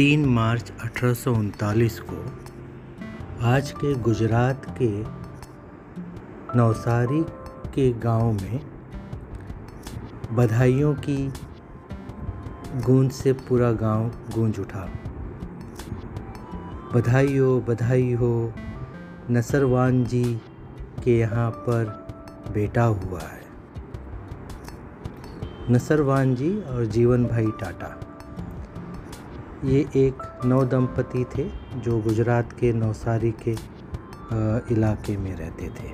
तीन मार्च अठारह सौ उनतालीस को आज के गुजरात के नवसारी के गाँव में बधाइयों की गूंज से पूरा गाँव गूंज उठा। बधाई हो बधाई हो नसरवान जी के यहाँ पर बेटा हुआ है। नसरवान जी और जीवन भाई टाटा। ये एक नव दंपति थे जो गुजरात के नवसारी के इलाके में रहते थे।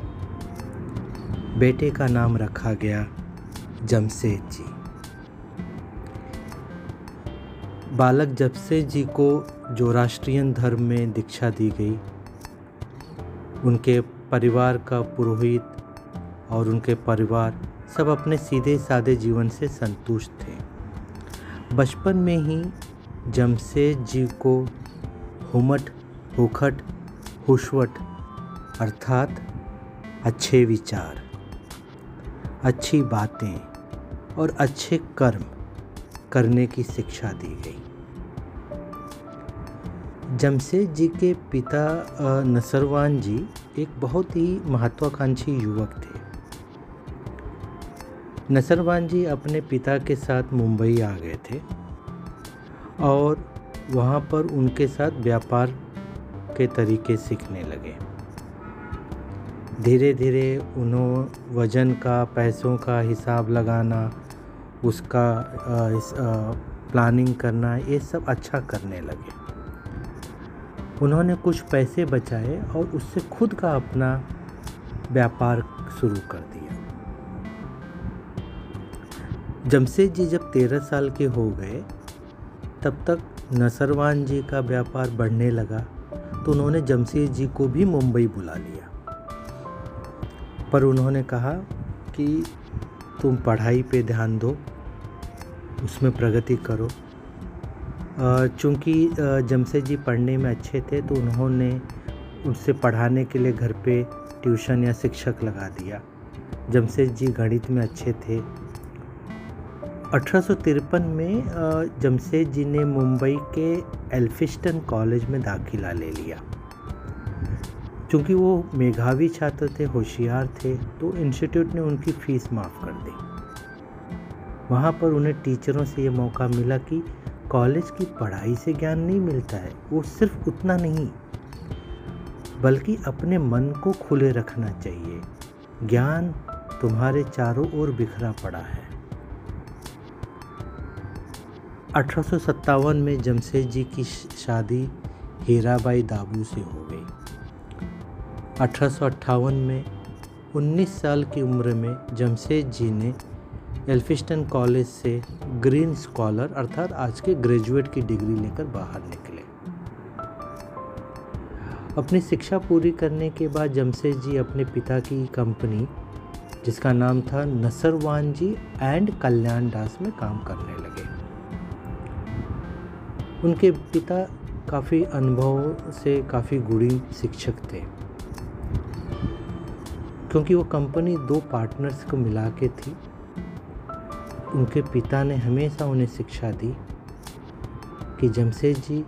बेटे का नाम रखा गया जमशेद जी। बालक जमशेद जी को जो राष्ट्रीय धर्म में दीक्षा दी गई, उनके परिवार का पुरोहित और उनके परिवार सब अपने सीधे सादे जीवन से संतुष्ट थे। बचपन में ही जमशेद जी को हुमट, हुखट हुशवट अर्थात अच्छे विचार, अच्छी बातें और अच्छे कर्म करने की शिक्षा दी गई। जमशेद जी के पिता नसरवान जी एक बहुत ही महत्वाकांक्षी युवक थे। नसरवान जी अपने पिता के साथ मुंबई आ गए थे। और वहाँ पर उनके साथ व्यापार के तरीके सीखने लगे। धीरे धीरे उन्होंने वज़न का पैसों का हिसाब लगाना उसका इस, प्लानिंग करना ये सब अच्छा करने लगे। उन्होंने कुछ पैसे बचाए और उससे खुद का अपना व्यापार शुरू कर दिया। जमशेद जी जब तेरह साल के हो गए तब तक नसरवान जी का व्यापार बढ़ने लगा तो उन्होंने जमशेद जी को भी मुंबई बुला लिया। पर उन्होंने कहा कि तुम पढ़ाई पे ध्यान दो, उसमें प्रगति करो। चूँकि जमशेद जी पढ़ने में अच्छे थे तो उन्होंने उससे पढ़ाने के लिए घर पे ट्यूशन या शिक्षक लगा दिया। जमशेद जी गणित में अच्छे थे अठारह सौ तिरपन में जमशेद जी ने मुंबई के एल्फिस्टन कॉलेज में दाखिला ले लिया। चूँकि वो मेघावी छात्र थे, होशियार थे तो इंस्टीट्यूट ने उनकी फ़ीस माफ़ कर दी। वहाँ पर उन्हें टीचरों से ये मौका मिला कि कॉलेज की पढ़ाई से ज्ञान नहीं मिलता है, वो सिर्फ़ उतना नहीं, बल्कि अपने मन को खुले रखना चाहिए। ज्ञान तुम्हारे चारों ओर बिखरा पड़ा है। अठारह सौ सत्तावन में जमशेद जी की शादी हीराबाई दाबू से हो गई। अठारह सौ अट्ठावन में 19 साल की उम्र में जमशेद जी ने एल्फिस्टन कॉलेज से ग्रीन स्कॉलर अर्थात आज के ग्रेजुएट की डिग्री लेकर बाहर निकले। अपनी शिक्षा पूरी करने के बाद जमशेद जी अपने पिता की कंपनी, जिसका नाम था नसरवान जी एंड कल्याण दास में काम करने लगे। उनके पिता काफ़ी अनुभव से काफ़ी गुड़ी शिक्षक थे। क्योंकि वो कंपनी दो पार्टनर्स को मिला के थी, उनके पिता ने हमेशा उन्हें शिक्षा दी कि जमशेद जी,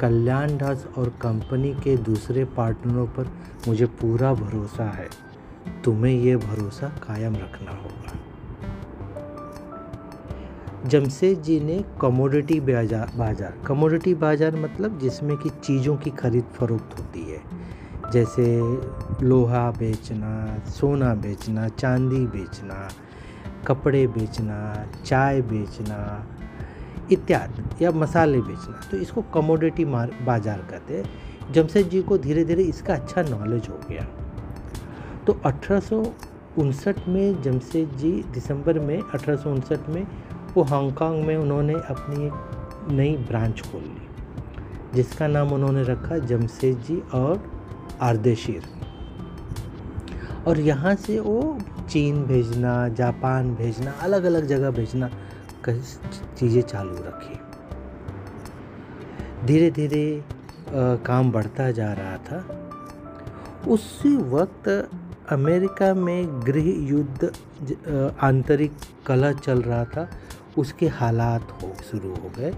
कल्याण दास और कंपनी के दूसरे पार्टनरों पर मुझे पूरा भरोसा है। तुम्हें ये भरोसा कायम रखना होगा। जमशेद जी ने कमोडिटी बाज़ार, बाज़ार। कमोडिटी बाज़ार मतलब जिसमें कि चीज़ों की खरीद फरोख्त होती है। जैसे लोहा बेचना, सोना बेचना, चांदी बेचना, कपड़े बेचना, चाय बेचना, इत्यादि, या मसाले बेचना। तो इसको कमोडिटी बाज़ार कहते हैं। जमशेद जी को धीरे धीरे इसका अच्छा नॉलेज हो गया। तो अठारह सौ उनसठ में जमशेद जी दिसंबर में, अठारह सौ उनसठ में वो हांगकांग में उन्होंने अपनी एक नई ब्रांच खोल ली, जिसका नाम उन्होंने रखा जमशेद जी और आरदेशीर। और यहाँ से वो चीन भेजना, जापान भेजना अलग अलग जगह भेजना, कई चीज़ें चालू रखी। धीरे धीरे काम बढ़ता जा रहा था। उसी वक्त अमेरिका में गृह युद्ध आंतरिक कला चल रहा था। उसके हालात हो, शुरू हो गए।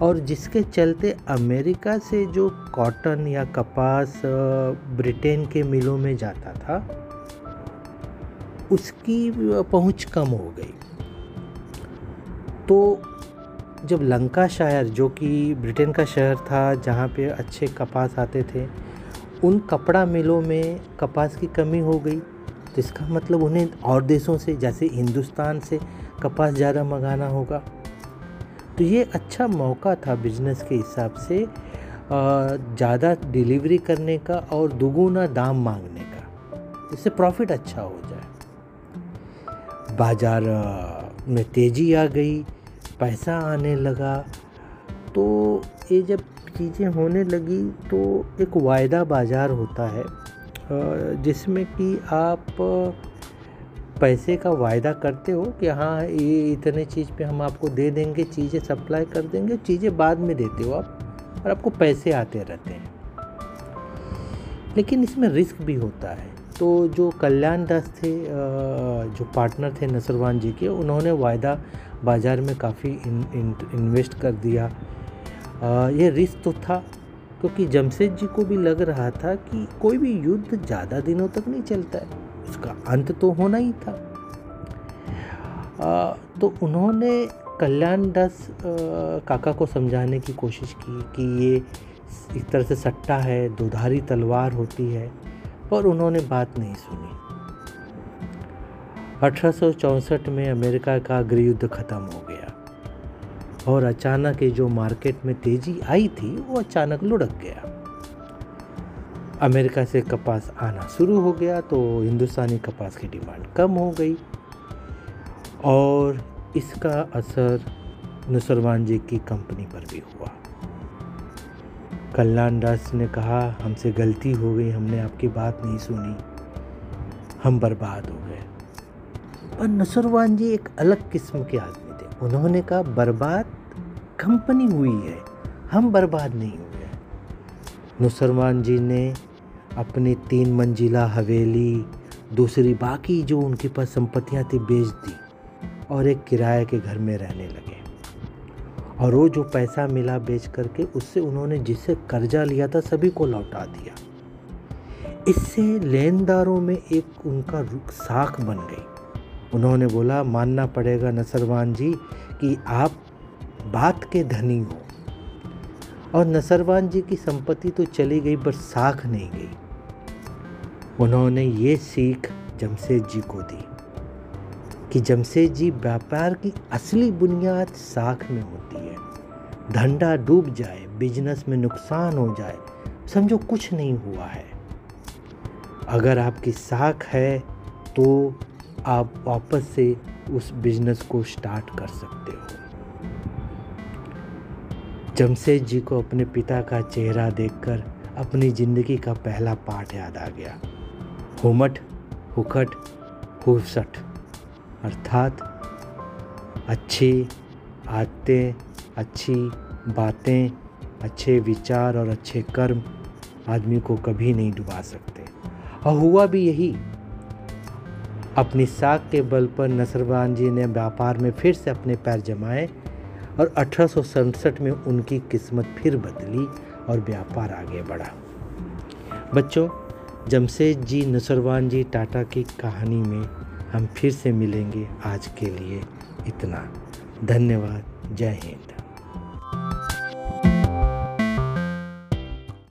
और जिसके चलते अमेरिका से जो कॉटन या कपास ब्रिटेन के मिलों में जाता था, उसकी पहुँच कम हो गई। तो जब लंका शायर, जो कि ब्रिटेन का शहर था, जहाँ पे अच्छे कपास आते थे, उन कपड़ा मिलों में कपास की कमी हो गई। तो इसका मतलब उन्हें और देशों से, जैसे हिंदुस्तान से कपास ज़्यादा मंगाना होगा। तो ये अच्छा मौका था बिज़नेस के हिसाब से ज़्यादा डिलीवरी करने का और दुगुना दाम मांगने का इससे प्रॉफिट अच्छा हो जाए। बाज़ार में तेज़ी आ गई, पैसा आने लगा तो ये जब चीज़ें होने लगी तो एक वायदा बाज़ार होता है। जिसमें कि आप पैसे का वायदा करते हो कि हाँ ये इतने चीज़ पे हम आपको दे देंगे चीज़ें सप्लाई कर देंगे चीज़ें बाद में देते हो आप और आपको पैसे आते रहते हैं। लेकिन इसमें रिस्क भी होता है। तो जो कल्याण दास थे जो पार्टनर थे नसरवान जी के उन्होंने वायदा बाज़ार में काफ़ी इन, इन, इन्वेस्ट कर दिया। ये रिस्क तो था क्योंकि जमशेद जी को भी लग रहा था कि कोई भी युद्ध ज़्यादा दिनों तक नहीं चलता है। उसका अंत तो होना ही था। आ, तो उन्होंने कल्याण दास काका को समझाने की कोशिश की कि ये एक तरह से सट्टा है दुधारी तलवार होती है पर उन्होंने बात नहीं सुनी। अठारह में अमेरिका का गृह युद्ध ख़त्म हो गया। और अचानक ये जो मार्केट में तेज़ी आई थी, वो अचानक लुढ़क गया। अमेरिका से कपास आना शुरू हो गया तो हिंदुस्तानी कपास की डिमांड कम हो गई। और इसका असर नुसरवान जी की कंपनी पर भी हुआ। कल्याण दास ने कहा, हमसे गलती हो गई, हमने आपकी बात नहीं सुनी। हम बर्बाद हो गए। पर नसरवान जी एक अलग किस्म के आदमी थे। उन्होंने कहा, बर्बाद कंपनी हुई है, हम बर्बाद नहीं हुए नुसरमान जी ने अपनी तीन मंजिला हवेली, दूसरी बाकी जो उनके पास संपत्तियाँ थी, बेच दी और एक किराए के घर में रहने लगे। और वो जो पैसा मिला बेच करके, उससे उन्होंने जिससे कर्जा लिया था, सभी को लौटा दिया। इससे लेनदारों में एक उनका साख बन गई। उन्होंने बोला, मानना पड़ेगा नसरवान जी कि आप बात के धनी हो। और नसरवान जी की संपत्ति तो चली गई, पर साख नहीं गई। उन्होंने ये सीख जमशेद जी को दी कि जमशेद जी व्यापार की असली बुनियाद साख में होती है। धंधा डूब जाए, बिज़नेस में नुकसान हो जाए, समझो कुछ नहीं हुआ है। अगर आपकी साख है तो आप वापस से उस बिज़नेस को स्टार्ट कर सकते हो। जमशेद जी को अपने पिता का चेहरा देखकर अपनी ज़िंदगी का पहला पाठ याद आ गया। हुमट हुखट हुसठ अर्थात अच्छी आदतें, अच्छी बातें, अच्छे विचार और अच्छे कर्म आदमी को कभी नहीं डुबा सकते। और हुआ भी यही। अपनी साख के बल पर नसरबान जी ने व्यापार में फिर से अपने पैर जमाए और अठारह सौ सड़सठ में उनकी किस्मत फिर बदली और व्यापार आगे बढ़ा। बच्चों, जमशेद जी, नसरवान जी, टाटा की कहानी में हम फिर से मिलेंगे आज के लिए इतना। धन्यवाद। जय हिंद।